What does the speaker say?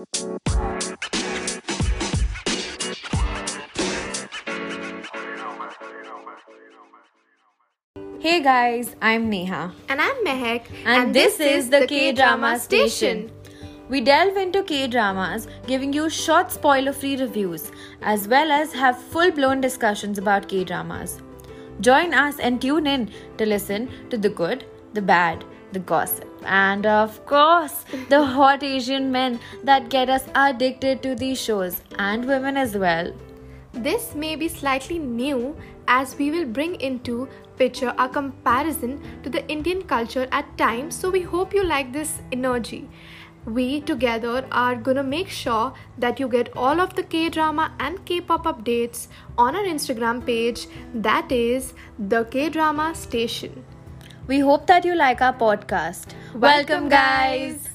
Hey guys, I'm Neha. And I'm Mehek. And, this, is the K Drama Station. We delve into K dramas, giving you short spoiler free reviews, as well as have full blown discussions about K dramas. Join us and tune in to listen to the good, the bad, the gossip, and of course, the hot Asian men that get us addicted to these shows, and women as well. This may be slightly new as we will bring into picture a comparison to the Indian culture at times so we hope you like this energy. We together are gonna make sure that you get all of the K drama and K pop updates on our Instagram page that is the K drama station. We hope that you like our podcast. Welcome, guys.